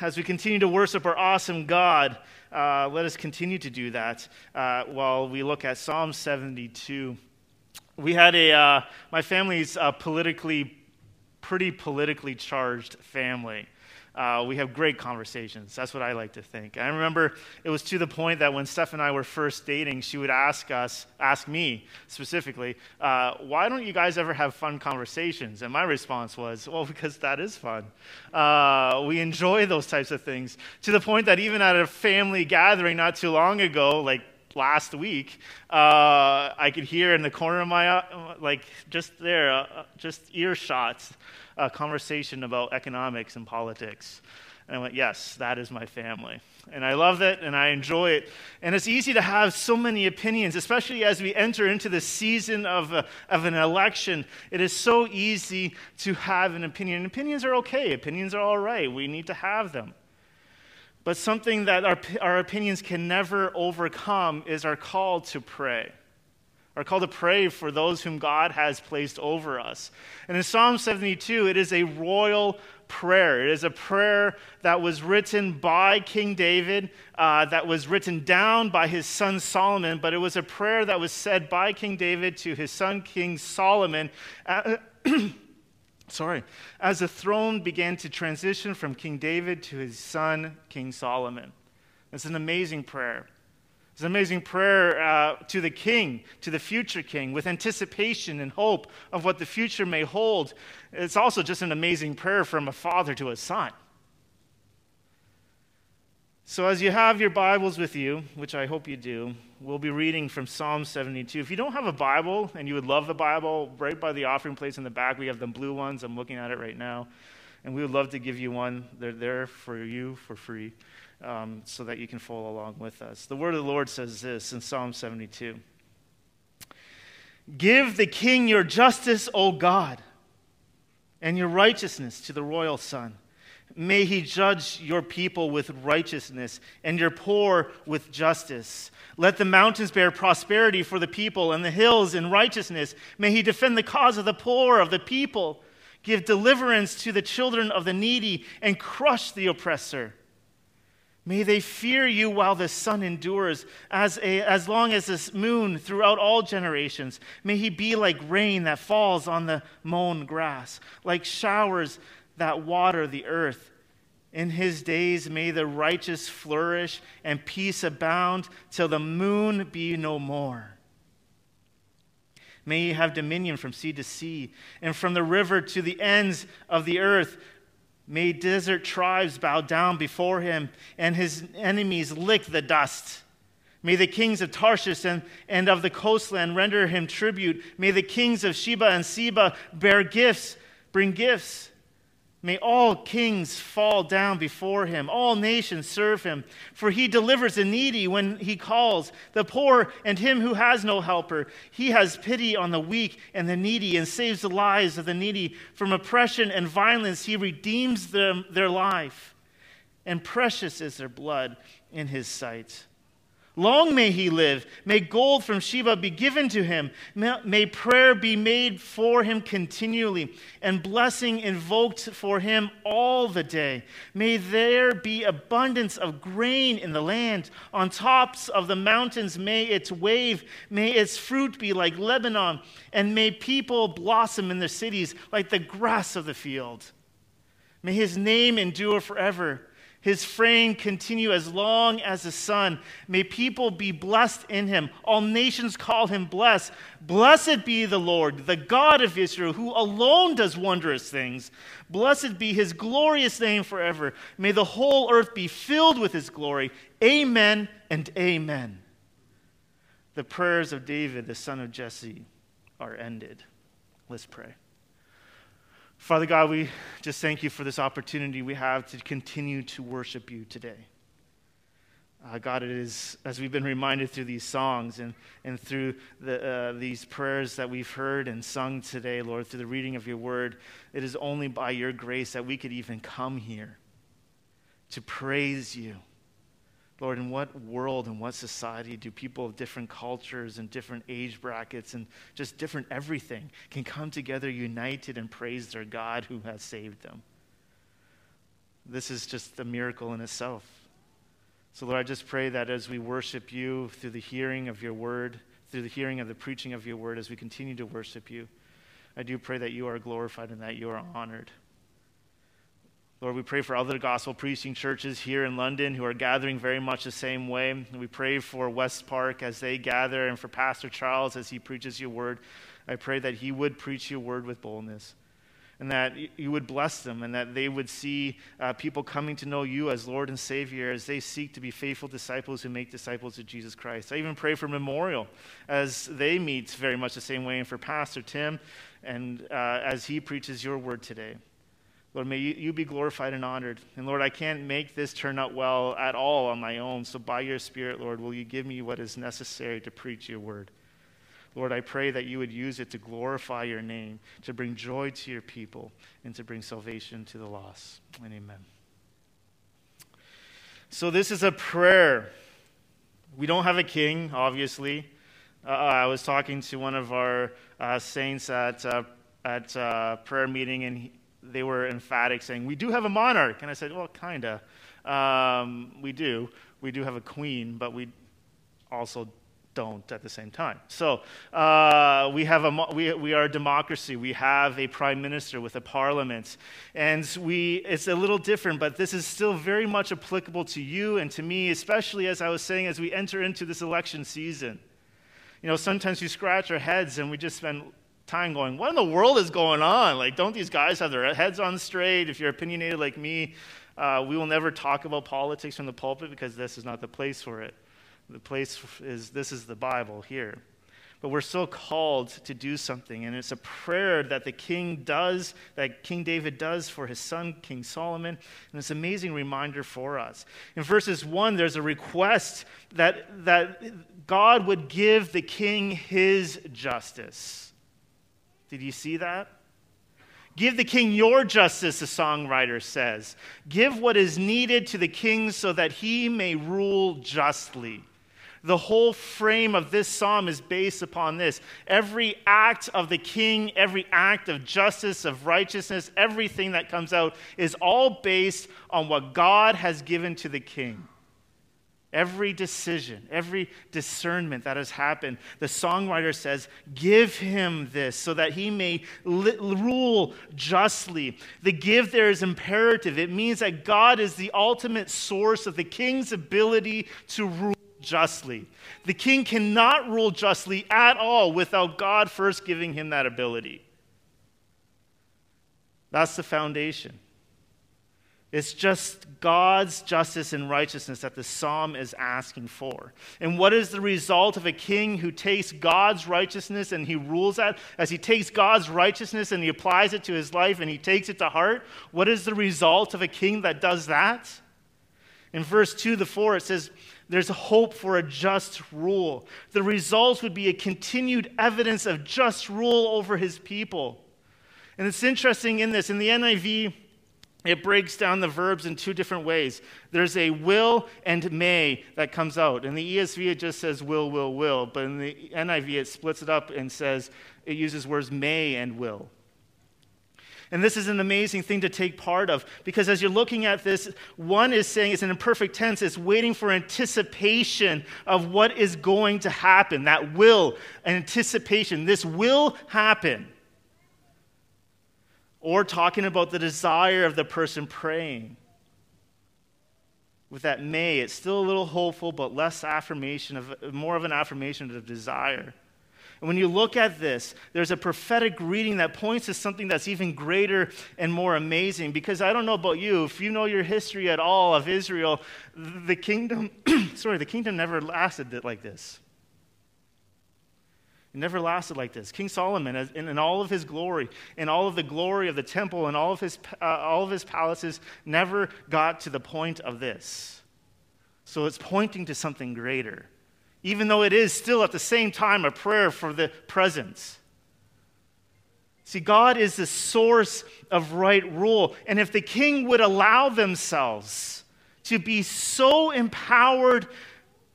as we continue to worship our awesome God, uh, let us continue to do that uh, while we look at Psalm 72. We had a, uh, my family's a politically, pretty politically charged family. Uh, we have great conversations. That's what I like to think. I remember it was to the point that when Steph and I were first dating, she would ask us, ask me specifically, uh, why don't you guys ever have fun conversations? And my response was, well, because that is fun. Uh, we enjoy those types of things. To the point that even at a family gathering not too long ago, like last week, uh, I could hear in the corner of my, uh, like just there, uh, just earshots a conversation about economics and politics. And I went, Yes, that is my family. And I love it and I enjoy it. And it's easy to have so many opinions, especially as we enter into the season of, a, of an election. It is so easy to have an opinion. And opinions are okay, opinions are all right. We need to have them. But something that our, our opinions can never overcome is our call to pray are called to pray for those whom God has placed over us. And in Psalm 72, it is a royal prayer. It is a prayer that was written by King David, uh, that was written down by his son Solomon, but it was a prayer that was said by King David to his son King Solomon. Uh, sorry, as the throne began to transition from King David to his son King Solomon. It's an amazing prayer. It's an amazing prayer uh, to the king, to the future king, with anticipation and hope of what the future may hold. It's also just an amazing prayer from a father to a son. So, as you have your Bibles with you, which I hope you do, we'll be reading from Psalm 72. If you don't have a Bible and you would love the Bible, right by the offering place in the back, we have the blue ones. I'm looking at it right now. And we would love to give you one. They're there for you for free um, so that you can follow along with us. The word of the Lord says this in Psalm 72 Give the king your justice, O God, and your righteousness to the royal son. May he judge your people with righteousness and your poor with justice. Let the mountains bear prosperity for the people and the hills in righteousness. May he defend the cause of the poor of the people. Give deliverance to the children of the needy and crush the oppressor. May they fear you while the sun endures, as, a, as long as the moon throughout all generations. May he be like rain that falls on the mown grass, like showers that water the earth. In his days may the righteous flourish and peace abound till the moon be no more. May he have dominion from sea to sea and from the river to the ends of the earth. May desert tribes bow down before him, and his enemies lick the dust. May the kings of Tarshish and, and of the coastland render him tribute. May the kings of Sheba and Seba bear gifts, bring gifts. May all kings fall down before him, all nations serve him. For he delivers the needy when he calls, the poor and him who has no helper. He has pity on the weak and the needy and saves the lives of the needy. From oppression and violence, he redeems them, their life. And precious is their blood in his sight. Long may he live. May gold from Sheba be given to him. May prayer be made for him continually, and blessing invoked for him all the day. May there be abundance of grain in the land. On tops of the mountains may its wave, may its fruit be like Lebanon, and may people blossom in the cities like the grass of the field. May his name endure forever his frame continue as long as the sun. May people be blessed in him. All nations call him blessed. Blessed be the Lord, the God of Israel, who alone does wondrous things. Blessed be his glorious name forever. May the whole earth be filled with his glory. Amen and amen. The prayers of David, the son of Jesse, are ended. Let's pray. Father God, we just thank you for this opportunity we have to continue to worship you today. Uh, God, it is, as we've been reminded through these songs and, and through the, uh, these prayers that we've heard and sung today, Lord, through the reading of your word, it is only by your grace that we could even come here to praise you Lord, in what world and what society do people of different cultures and different age brackets and just different everything can come together united and praise their God who has saved them? This is just a miracle in itself. So, Lord, I just pray that as we worship you through the hearing of your word, through the hearing of the preaching of your word, as we continue to worship you, I do pray that you are glorified and that you are honored. Lord, we pray for other gospel preaching churches here in London who are gathering very much the same way. We pray for West Park as they gather and for Pastor Charles as he preaches your word. I pray that he would preach your word with boldness and that you would bless them and that they would see uh, people coming to know you as Lord and Savior as they seek to be faithful disciples who make disciples of Jesus Christ. I even pray for Memorial as they meet very much the same way and for Pastor Tim and uh, as he preaches your word today. Lord, may you, you, be glorified and honored. And Lord, I can't make this turn out well at all on my own. So by your Spirit, Lord, will you give me what is necessary to preach your word? Lord, I pray that you would use it to glorify your name, to bring joy to your people, and to bring salvation to the lost. And amen. So this is a prayer. We don't have a king, obviously. Uh, I was talking to one of our uh, saints at, uh, at uh, prayer meeting, and he, they were emphatic, saying, We do have a monarch. And I said, Well, kind of. Um, we do. We do have a queen, but we also don't at the same time. So uh, we, have a, we, we are a democracy. We have a prime minister with a parliament. And we, it's a little different, but this is still very much applicable to you and to me, especially as I was saying, as we enter into this election season. You know, sometimes we scratch our heads and we just spend time going, what in the world is going on? Like, don't these guys have their heads on straight? If you're opinionated like me, uh, we will never talk about politics from the pulpit because this is not the place for it. The place is, this is the Bible here. But we're still called to do something, and it's a prayer that the king does, that King David does for his son, King Solomon, and it's an amazing reminder for us. In verses 1, there's a request that, that God would give the king his justice. Did you see that? Give the king your justice, the songwriter says. Give what is needed to the king so that he may rule justly. The whole frame of this psalm is based upon this. Every act of the king, every act of justice, of righteousness, everything that comes out is all based on what God has given to the king. Every decision, every discernment that has happened, the songwriter says, Give him this so that he may li- rule justly. The give there is imperative. It means that God is the ultimate source of the king's ability to rule justly. The king cannot rule justly at all without God first giving him that ability. That's the foundation. It's just God's justice and righteousness that the psalm is asking for. And what is the result of a king who takes God's righteousness and he rules that? As he takes God's righteousness and he applies it to his life and he takes it to heart, what is the result of a king that does that? In verse 2 to 4, it says, There's hope for a just rule. The result would be a continued evidence of just rule over his people. And it's interesting in this, in the NIV, it breaks down the verbs in two different ways. There's a will and may that comes out. In the ESV, it just says will, will, will. But in the NIV, it splits it up and says it uses words may and will. And this is an amazing thing to take part of because as you're looking at this, one is saying it's an imperfect tense, it's waiting for anticipation of what is going to happen. That will, anticipation. This will happen or talking about the desire of the person praying. With that may, it's still a little hopeful, but less affirmation of more of an affirmation of desire. And when you look at this, there's a prophetic reading that points to something that's even greater and more amazing. Because I don't know about you, if you know your history at all of Israel, the kingdom, sorry, the kingdom never lasted like this. It never lasted like this. King Solomon, in, all of his glory, in all of the glory of the temple, and all of his, uh, all of his palaces, never got to the point of this. So it's pointing to something greater, even though it is still at the same time a prayer for the presence. See, God is the source of right rule. And if the king would allow themselves to be so empowered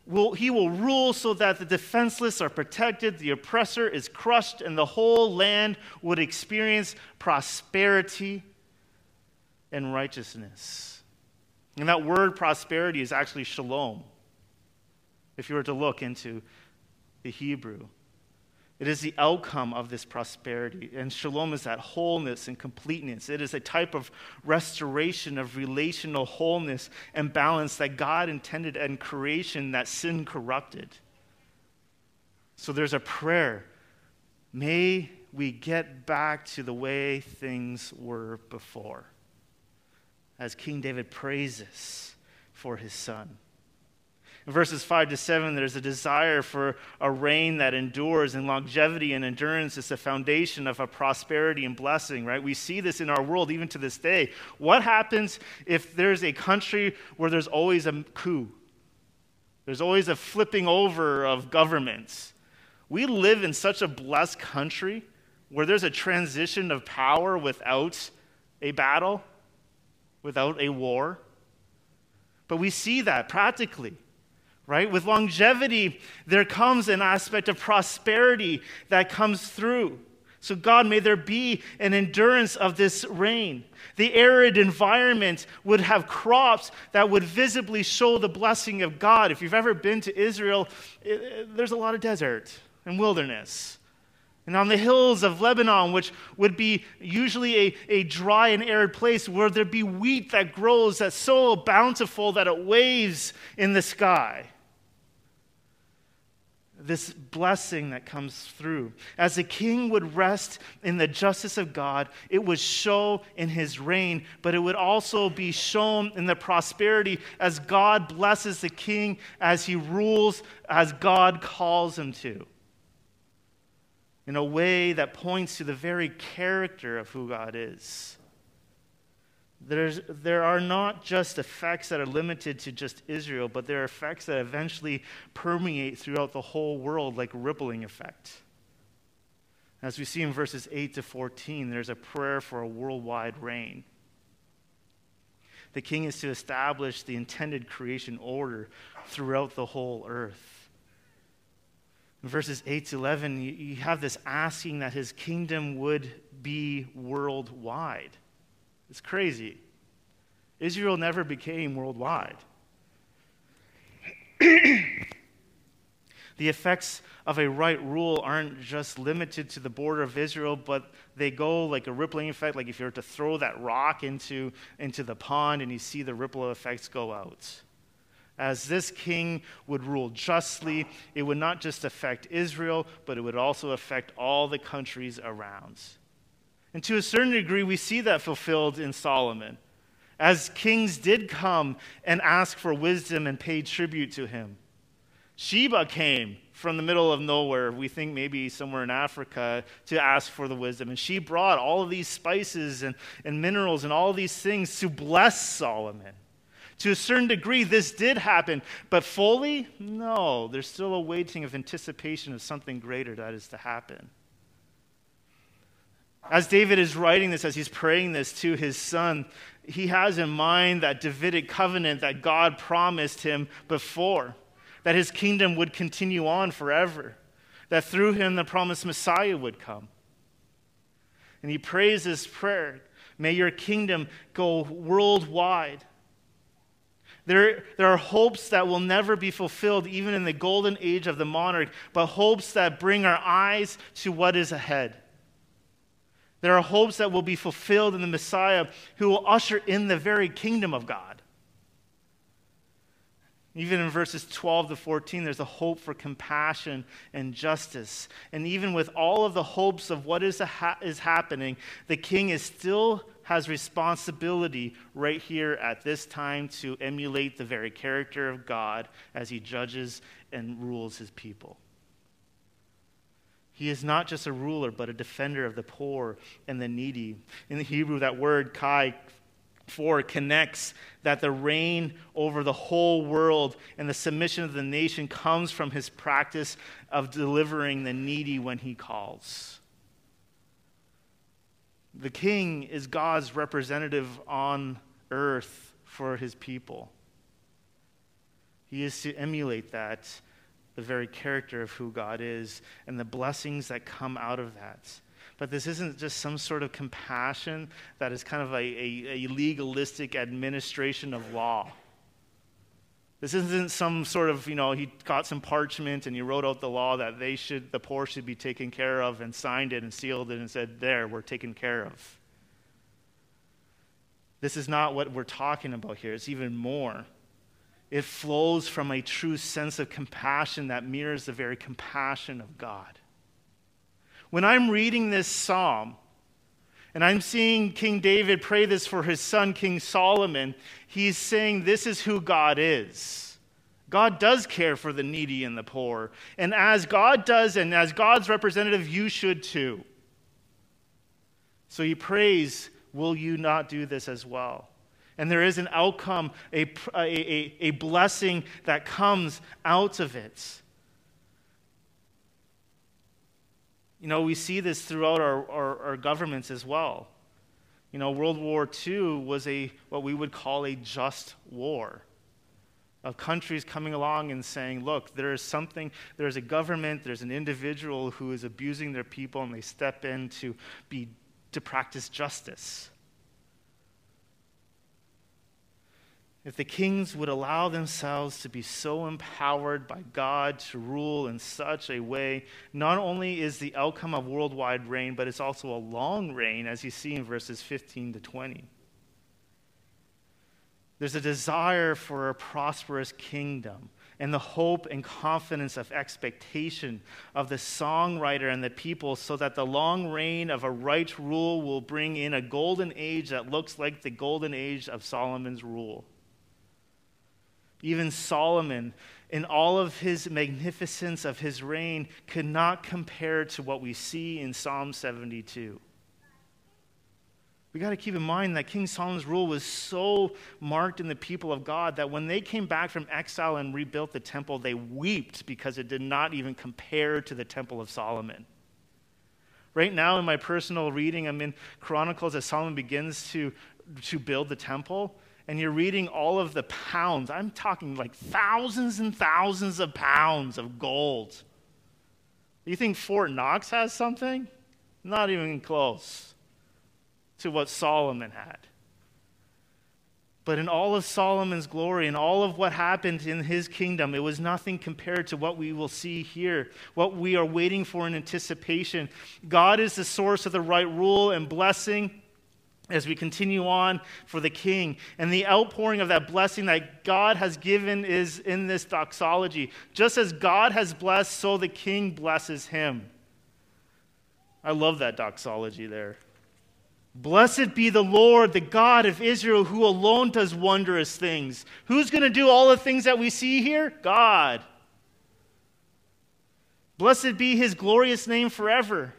will, he will rule so that the defenseless are protected, the oppressor is crushed, and the whole land would experience prosperity and righteousness. And that word prosperity is actually shalom, if you were to look into the Hebrew. It is the outcome of this prosperity. And shalom is that wholeness and completeness. It is a type of restoration of relational wholeness and balance that God intended in creation that sin corrupted. So there's a prayer. May we get back to the way things were before. As King David praises for his son. In verses 5 to 7, there's a desire for a reign that endures, and longevity and endurance is the foundation of a prosperity and blessing, right? We see this in our world even to this day. What happens if there's a country where there's always a coup? There's always a flipping over of governments. We live in such a blessed country where there's a transition of power without a battle, without a war. But we see that practically right? With longevity, there comes an aspect of prosperity that comes through. So, God, may there be an endurance of this rain. The arid environment would have crops that would visibly show the blessing of God. If you've ever been to Israel, it, there's a lot of desert and wilderness. And on the hills of Lebanon, which would be usually a, a dry and arid place, where there'd be wheat that grows that's so bountiful that it waves in the sky this blessing that comes through. As the king would rest in the justice of God, it would show in his reign, but it would also be shown in the prosperity as God blesses the king as he rules as God calls him to. In a way that points to the very character of who God is. There's, there are not just effects that are limited to just Israel, but there are effects that eventually permeate throughout the whole world, like rippling effect. As we see in verses 8 to 14, there's a prayer for a worldwide reign. The king is to establish the intended creation order throughout the whole earth. In verses 8 to 11, you have this asking that his kingdom would be worldwide. It's crazy. Israel never became worldwide. the effects of a right rule aren't just limited to the border of Israel, but they go like a rippling effect. Like if you were to throw that rock into, into the pond and you see the ripple effects go out. As this king would rule justly, it would not just affect Israel, but it would also affect all the countries around. And to a certain degree, we see that fulfilled in Solomon, as kings did come and ask for wisdom and pay tribute to him. Sheba came from the middle of nowhere, we think maybe somewhere in Africa, to ask for the wisdom. And she brought all of these spices and, and minerals and all these things to bless Solomon. To a certain degree, this did happen, but fully, no. There's still a waiting of anticipation of something greater that is to happen. As David is writing this, as he's praying this to his son, he has in mind that Davidic covenant that God promised him before, that his kingdom would continue on forever, that through him the promised Messiah would come. And he prays this prayer May your kingdom go worldwide. There, there are hopes that will never be fulfilled, even in the golden age of the monarch, but hopes that bring our eyes to what is ahead. There are hopes that will be fulfilled in the Messiah who will usher in the very kingdom of God. Even in verses 12 to 14, there's a hope for compassion and justice. And even with all of the hopes of what is, ha- is happening, the king is still has responsibility right here at this time to emulate the very character of God as he judges and rules his people. He is not just a ruler, but a defender of the poor and the needy. In the Hebrew, that word kai for connects that the reign over the whole world and the submission of the nation comes from his practice of delivering the needy when he calls. The king is God's representative on earth for his people. He is to emulate that the very character of who God is and the blessings that come out of that. But this isn't just some sort of compassion that is kind of a, a, a legalistic administration of law. This isn't some sort of, you know, he got some parchment and he wrote out the law that they should, the poor should be taken care of and signed it and sealed it and said, there, we're taken care of. This is not what we're talking about here. It's even more. It flows from a true sense of compassion that mirrors the very compassion of God. When I'm reading this psalm, and I'm seeing King David pray this for his son, King Solomon. He's saying this is who God is. God does care for the needy and the poor. And as God does, and as God's representative, you should too. So he prays, Will you not do this as well? And there is an outcome, a, a, a, a blessing that comes out of it. You know, we see this throughout our, our, our, governments as well. You know, World War II was a what we would call a just war of countries coming along and saying, look, there is something, there's a government, there's an individual who is abusing their people, and they step in to be to practice justice. If the kings would allow themselves to be so empowered by God to rule in such a way, not only is the outcome of worldwide reign, but it's also a long reign, as you see in verses 15 to 20. There's a desire for a prosperous kingdom and the hope and confidence of expectation of the songwriter and the people, so that the long reign of a right rule will bring in a golden age that looks like the golden age of Solomon's rule. Even Solomon, in all of his magnificence of his reign, could not compare to what we see in Psalm 72. We got to keep in mind that King Solomon's rule was so marked in the people of God that when they came back from exile and rebuilt the temple, they wept because it did not even compare to the temple of Solomon. Right now, in my personal reading, I'm in Chronicles as Solomon begins to, to build the temple and you're reading all of the pounds. I'm talking like thousands and thousands of pounds of gold. You think Fort Knox has something? Not even close to what Solomon had. But in all of Solomon's glory and all of what happened in his kingdom, it was nothing compared to what we will see here, what we are waiting for in anticipation. God is the source of the right rule and blessing as we continue on for the king. And the outpouring of that blessing that God has given is in this doxology. Just as God has blessed, so the king blesses him. I love that doxology there. Blessed be the Lord, the God of Israel, who alone does wondrous things. Who's going to do all the things that we see here? God. Blessed be his glorious name forever.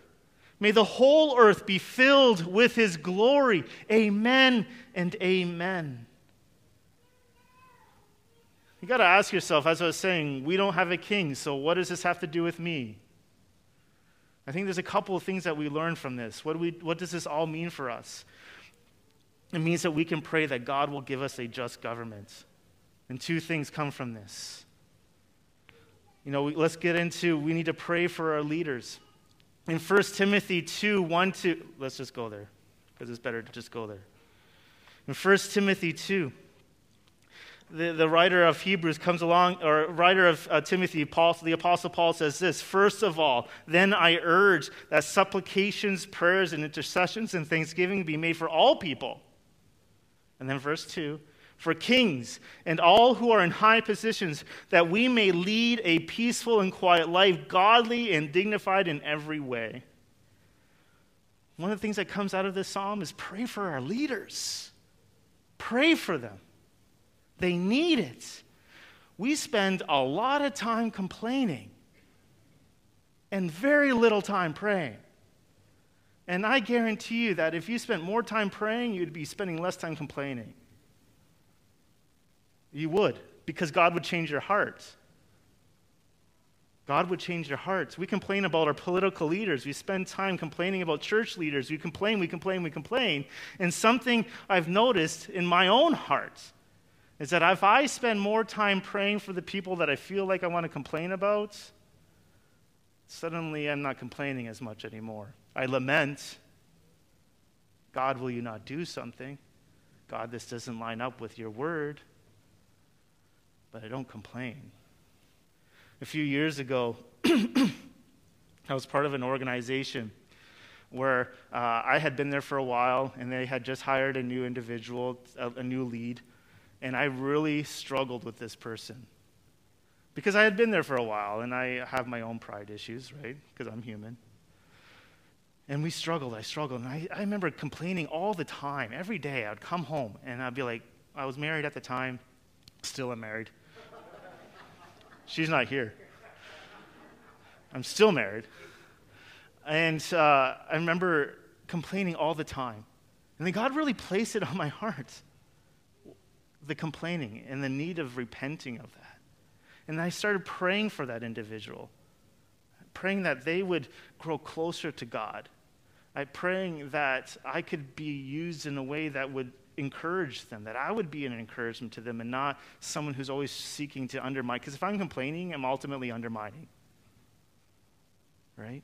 May the whole earth be filled with his glory. Amen and amen. You got to ask yourself, as I was saying, we don't have a king, so what does this have to do with me? I think there's a couple of things that we learn from this. What, do we, what does this all mean for us? It means that we can pray that God will give us a just government. And two things come from this. You know, let's get into we need to pray for our leaders in 1 Timothy 2 1 2, let's just go there because it's better to just go there. In 1 Timothy 2, the, the writer of Hebrews comes along, or writer of uh, Timothy, Paul, the Apostle Paul says this First of all, then I urge that supplications, prayers, and intercessions and thanksgiving be made for all people. And then verse 2 for kings and all who are in high positions, that we may lead a peaceful and quiet life, godly and dignified in every way. One of the things that comes out of this psalm is pray for our leaders. Pray for them. They need it. We spend a lot of time complaining and very little time praying. And I guarantee you that if you spent more time praying, you'd be spending less time complaining. You would, because God would change your hearts. God would change your hearts. We complain about our political leaders. We spend time complaining about church leaders. We complain, we complain, we complain. And something I've noticed in my own heart is that if I spend more time praying for the people that I feel like I want to complain about, suddenly I'm not complaining as much anymore. I lament, God, will you not do something? God, this doesn't line up with your word. But I don't complain. A few years ago, I was part of an organization where uh, I had been there for a while and they had just hired a new individual, a, a new lead, and I really struggled with this person. Because I had been there for a while and I have my own pride issues, right? Because I'm human. And we struggled, I struggled. And I, I remember complaining all the time. Every day I'd come home and I'd be like, I was married at the time, still am married. She's not here. I'm still married. And uh, I remember complaining all the time. And then God really placed it on my heart the complaining and the need of repenting of that. And I started praying for that individual, praying that they would grow closer to God. I praying that I could be used in a way that would encourage them, that I would be an encouragement to them and not someone who's always seeking to undermine. Because if I'm complaining, I'm ultimately undermining. Right?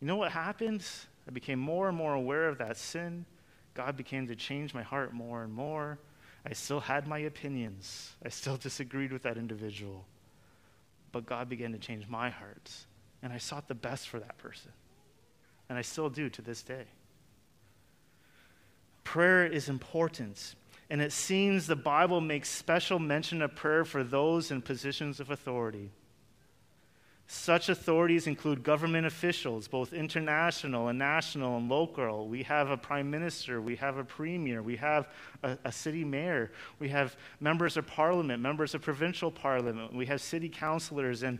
You know what happened? I became more and more aware of that sin. God began to change my heart more and more. I still had my opinions. I still disagreed with that individual. But God began to change my heart. And I sought the best for that person. And I still do to this day. Prayer is important. And it seems the Bible makes special mention of prayer for those in positions of authority. Such authorities include government officials, both international and national and local. We have a prime minister, we have a premier, we have a, a, city mayor, we have members of parliament, members of provincial parliament, we have city councilors, and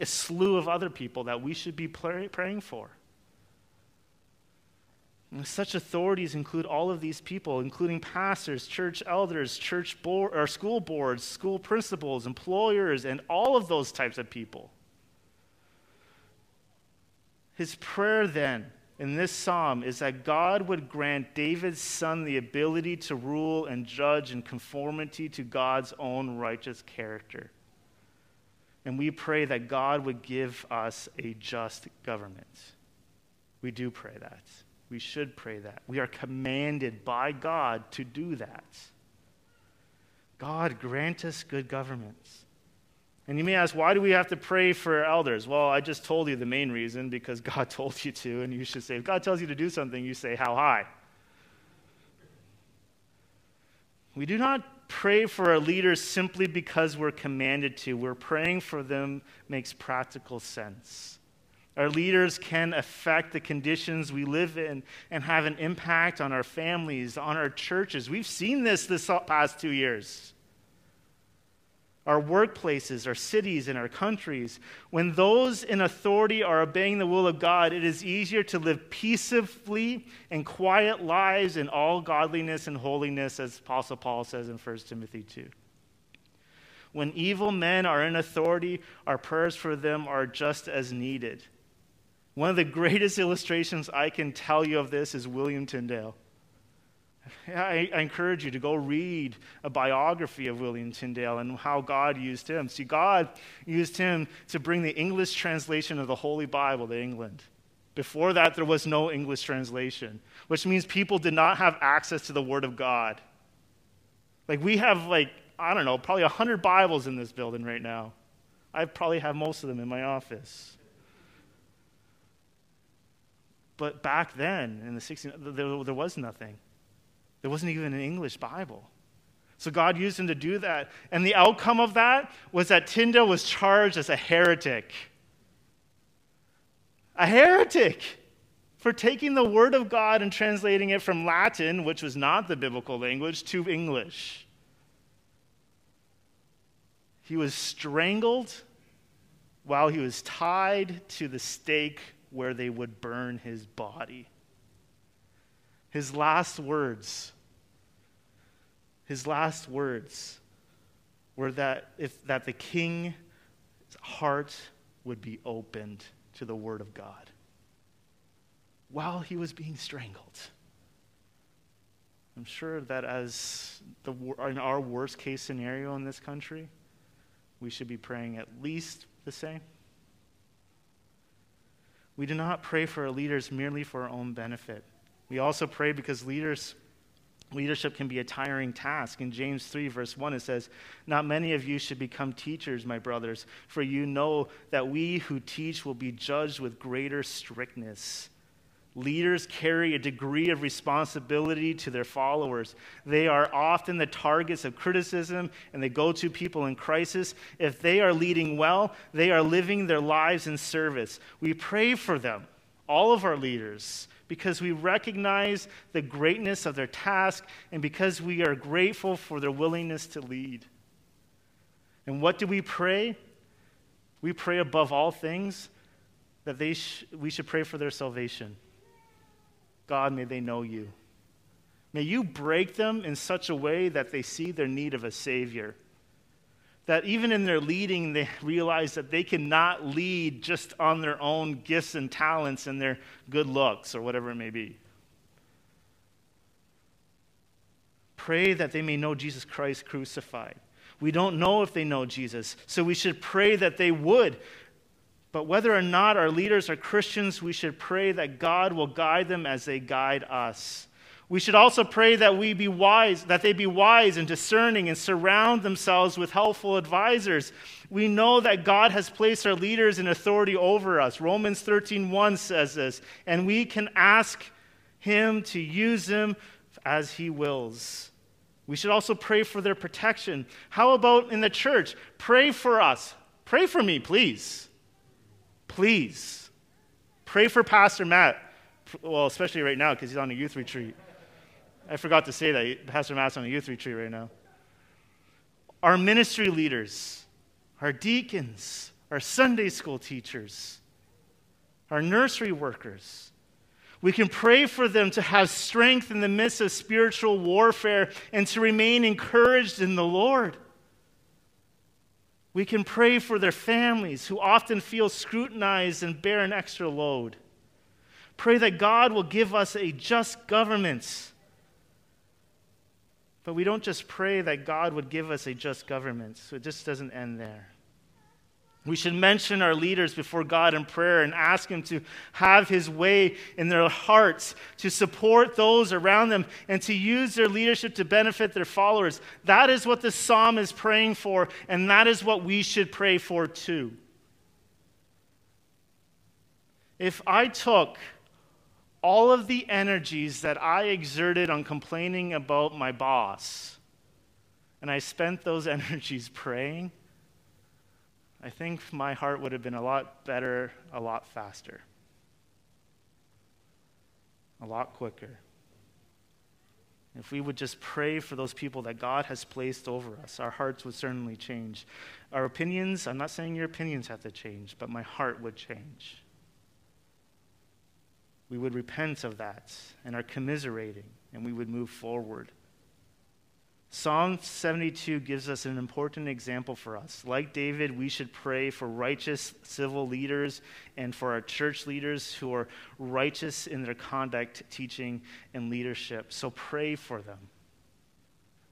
a slew of other people that we should be pray, praying for. And such authorities include all of these people, including pastors, church elders, church board, or school boards, school principals, employers, and all of those types of people. His prayer then in this psalm is that God would grant David's son the ability to rule and judge in conformity to God's own righteous character. And we pray that God would give us a just government. We do pray that. We should pray that. We are commanded by God to do that. God, grant us good governments. And you may ask, why do we have to pray for elders? Well, I just told you the main reason because God told you to, and you should say, if God tells you to do something, you say, How high? We do not pray for our leaders simply because we're commanded to. We're praying for them makes practical sense. Our leaders can affect the conditions we live in and have an impact on our families, on our churches. We've seen this this past two years our workplaces, our cities, and our countries, when those in authority are obeying the will of God, it is easier to live peaceably and quiet lives in all godliness and holiness, as Apostle Paul says in 1 Timothy 2. When evil men are in authority, our prayers for them are just as needed. One of the greatest illustrations I can tell you of this is William Tyndale. I, I, encourage you to go read a biography of William Tyndale and how God used him. See, God used him to bring the English translation of the Holy Bible to England. Before that, there was no English translation, which means people did not have access to the Word of God. Like, we have, like, I don't know, probably 100 Bibles in this building right now. I probably have most of them in my office. But back then, in the 16, there, there was nothing. There wasn't even an English Bible. So God used him to do that. And the outcome of that was that Tyndale was charged as a heretic. A heretic for taking the Word of God and translating it from Latin, which was not the biblical language, to English. He was strangled while he was tied to the stake where they would burn his body. His last words his last words were that, if, that the king's heart would be opened to the word of God while he was being strangled. I'm sure that as the, in our worst case scenario in this country, we should be praying at least the same. We do not pray for our leaders merely for our own benefit. We also pray because leaders leadership can be a tiring task. In James 3 verse 1 it says, "Not many of you should become teachers, my brothers, for you know that we who teach will be judged with greater strictness." Leaders carry a degree of responsibility to their followers. They are often the targets of criticism and they go to people in crisis. If they are leading well, they are living their lives in service. We pray for them, all of our leaders, because we recognize the greatness of their task and because we are grateful for their willingness to lead. And what do we pray? We pray above all things that they sh- we should pray for their salvation. God, may they know you. May you break them in such a way that they see their need of a Savior. That even in their leading, they realize that they cannot lead just on their own gifts and talents and their good looks or whatever it may be. Pray that they may know Jesus Christ crucified. We don't know if they know Jesus, so we should pray that they would. But whether or not our leaders are Christians, we should pray that God will guide them as they guide us. We should also pray that we be wise, that they be wise and discerning and surround themselves with helpful advisors. We know that God has placed our leaders in authority over us. Romans 13:1 says this, and we can ask him to use them as he wills. We should also pray for their protection. How about in the church? Pray for us. Pray for me, please. Please pray for Pastor Matt. Well, especially right now because he's on a youth retreat. I forgot to say that. Pastor Matt's on a youth retreat right now. Our ministry leaders, our deacons, our Sunday school teachers, our nursery workers. We can pray for them to have strength in the midst of spiritual warfare and to remain encouraged in the Lord. We can pray for their families who often feel scrutinized and bear an extra load. Pray that God will give us a just government. But we don't just pray that God would give us a just government, so it just doesn't end there. We should mention our leaders before God in prayer and ask Him to have His way in their hearts, to support those around them, and to use their leadership to benefit their followers. That is what the psalm is praying for, and that is what we should pray for too. If I took all of the energies that I exerted on complaining about my boss, and I spent those energies praying, I think my heart would have been a lot better, a lot faster, a lot quicker. If we would just pray for those people that God has placed over us, our hearts would certainly change. Our opinions, I'm not saying your opinions have to change, but my heart would change. We would repent of that and are commiserating, and we would move forward. Psalm 72 gives us an important example for us. Like David, we should pray for righteous civil leaders and for our church leaders who are righteous in their conduct, teaching, and leadership. So pray for them.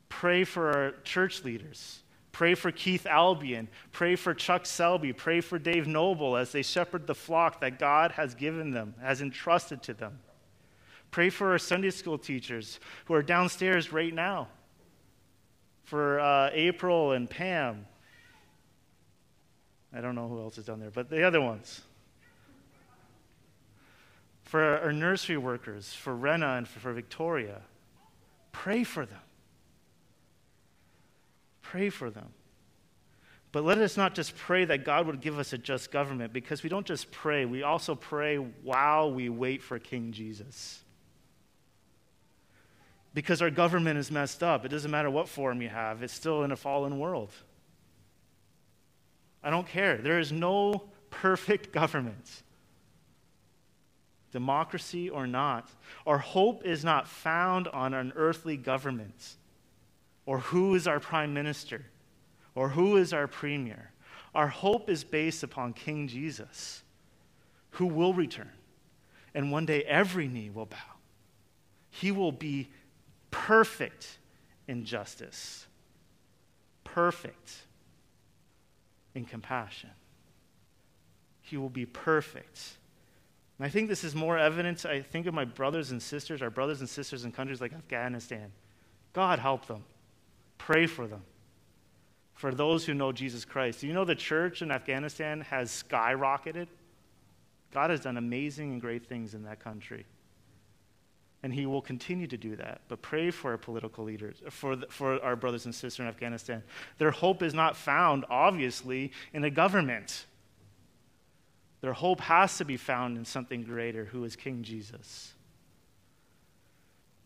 Pray for our church leaders. Pray for Keith Albion. Pray for Chuck Selby. Pray for Dave Noble as they shepherd the flock that God has given them, has entrusted to them. Pray for our Sunday school teachers who are downstairs right now for uh, April and Pam. I don't know who else is down there, but the other ones. For our nursery workers, for Rena and for Victoria. Pray for them. Pray for them. But let us not just pray that God would give us a just government, because we don't just pray, we also pray while we wait for King Jesus because our government is messed up. It doesn't matter what form you have, it's still in a fallen world. I don't care. There is no perfect government, democracy or not. Our hope is not found on an earthly government or who is our prime minister or who is our premier. Our hope is based upon King Jesus, who will return. And one day every knee will bow. He will be perfect in justice, perfect in compassion. He will be perfect And I think this is more evident. I think of my brothers and sisters, our brothers and sisters in countries like Afghanistan. God help them. Pray for them. For those who know Jesus Christ. Do you know the church in Afghanistan has skyrocketed? God has done amazing and great things in that country. And he will continue to do that. But pray for our political leaders, for, the, for our brothers and sisters in Afghanistan. Their hope is not found, obviously, in the government. Their hope has to be found in something greater, who is King Jesus.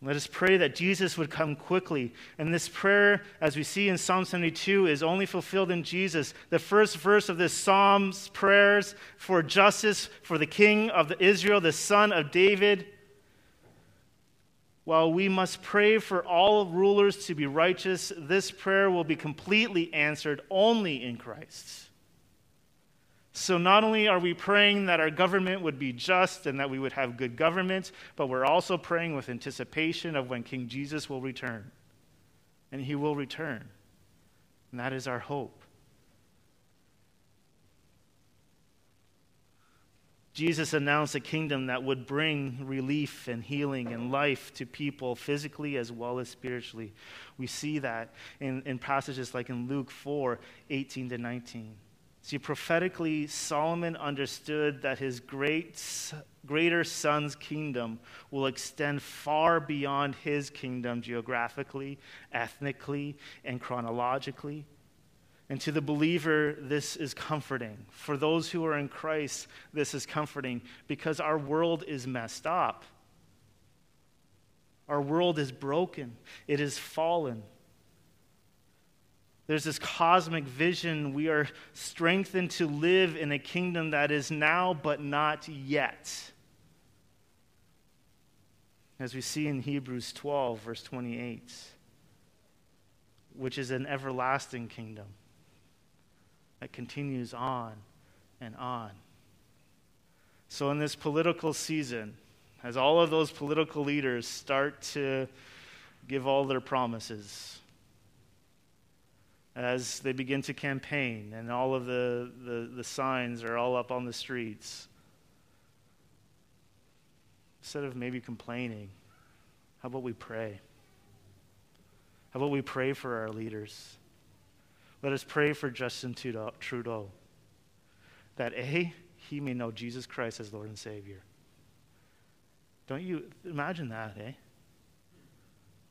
Let us pray that Jesus would come quickly. And this prayer, as we see in Psalm 72, is only fulfilled in Jesus. The first verse of this Psalm's prayers for justice for the King of Israel, the son of David. While we must pray for all rulers to be righteous, this prayer will be completely answered only in Christ. So, not only are we praying that our government would be just and that we would have good government, but we're also praying with anticipation of when King Jesus will return. And he will return. And that is our hope. Jesus announced a kingdom that would bring relief and healing and life to people physically as well as spiritually. We see that in, in passages like in Luke 4 18 to 19. See, prophetically, Solomon understood that his great, greater son's kingdom will extend far beyond his kingdom geographically, ethnically, and chronologically. And to the believer, this is comforting. For those who are in Christ, this is comforting because our world is messed up. Our world is broken, it is fallen. There's this cosmic vision. We are strengthened to live in a kingdom that is now but not yet. As we see in Hebrews 12, verse 28, which is an everlasting kingdom that continues on and on. So, in this political season, as all of those political leaders start to give all their promises, as they begin to campaign and all of the, the, the signs are all up on the streets. Instead of maybe complaining, how about we pray? How about we pray for our leaders? Let us pray for Justin Trudeau that A, he may know Jesus Christ as Lord and Savior. Don't you imagine that, eh?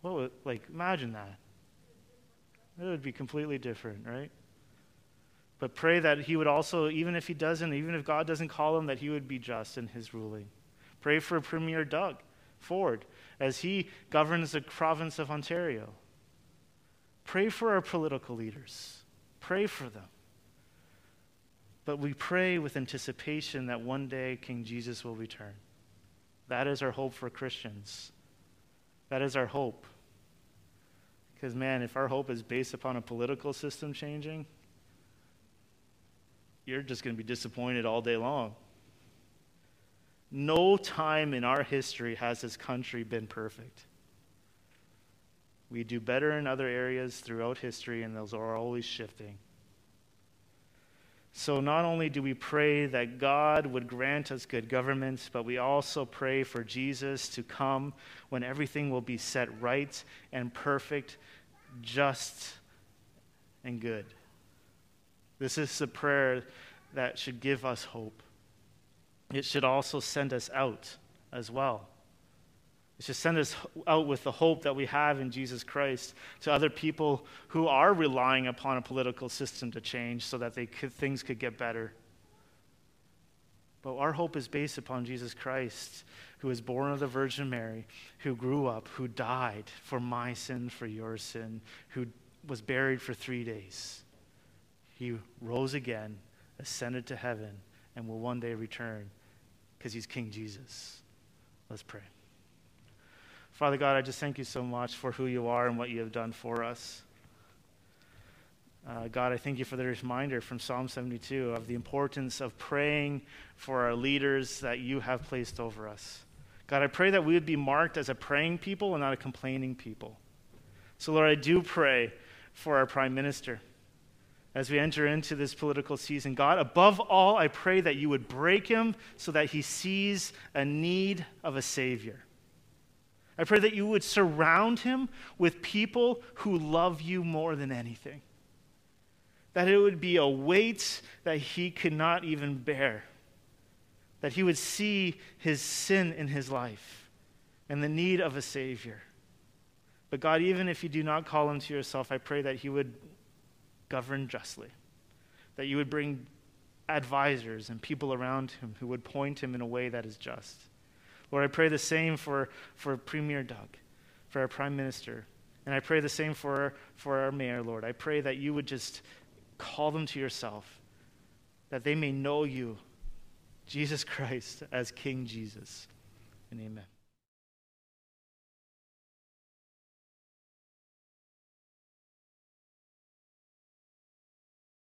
What would, like, imagine that. It would be completely different, right? But pray that he would also, even if he doesn't, even if God doesn't call him, that he would be just in his ruling. Pray for Premier Doug Ford as he governs the province of Ontario. Pray for our political leaders. Pray for them. But we pray with anticipation that one day King Jesus will return. That is our hope for Christians. That is our hope. Because, man, if our hope is based upon a political system changing, you're just going to be disappointed all day long. No time in our history has this country been perfect. We do better in other areas throughout history, and those are always shifting. So, not only do we pray that God would grant us good government, but we also pray for Jesus to come when everything will be set right and perfect, just and good. This is a prayer that should give us hope. It should also send us out as well. It should send us out with the hope that we have in Jesus Christ to other people who are relying upon a political system to change so that could, things could get better. But our hope is based upon Jesus Christ, who was born of the Virgin Mary, who grew up, who died for my sin, for your sin, who was buried for three days. He rose again, ascended to heaven, and will one day return because he's King Jesus. Let's pray. Father God, I just thank you so much for who you are and what you have done for us. Uh, God, I thank you for the reminder from Psalm 72 of the importance of praying for our leaders that you have placed over us. God, I pray that we would be marked as a praying people and not a complaining people. So, Lord, I do pray for our Prime Minister. as we enter into this political season. God, above all, I pray that you would break him so that he sees a need of a Savior. I pray that you would surround him with people who love you more than anything. That it would be a weight that he could not even bear. That he would see his sin in his life and the need of a Savior. But God, even if you do not call him to yourself, I pray that he would govern justly, that you would bring advisors and people around him who would point him in a way that is just. Lord, I pray the same for, for Premier Doug, for our Prime Minister, and I pray the same for, for our mayor, Lord. I pray that you would just call them to yourself, that they may know you, Jesus Christ, as King Jesus. And amen.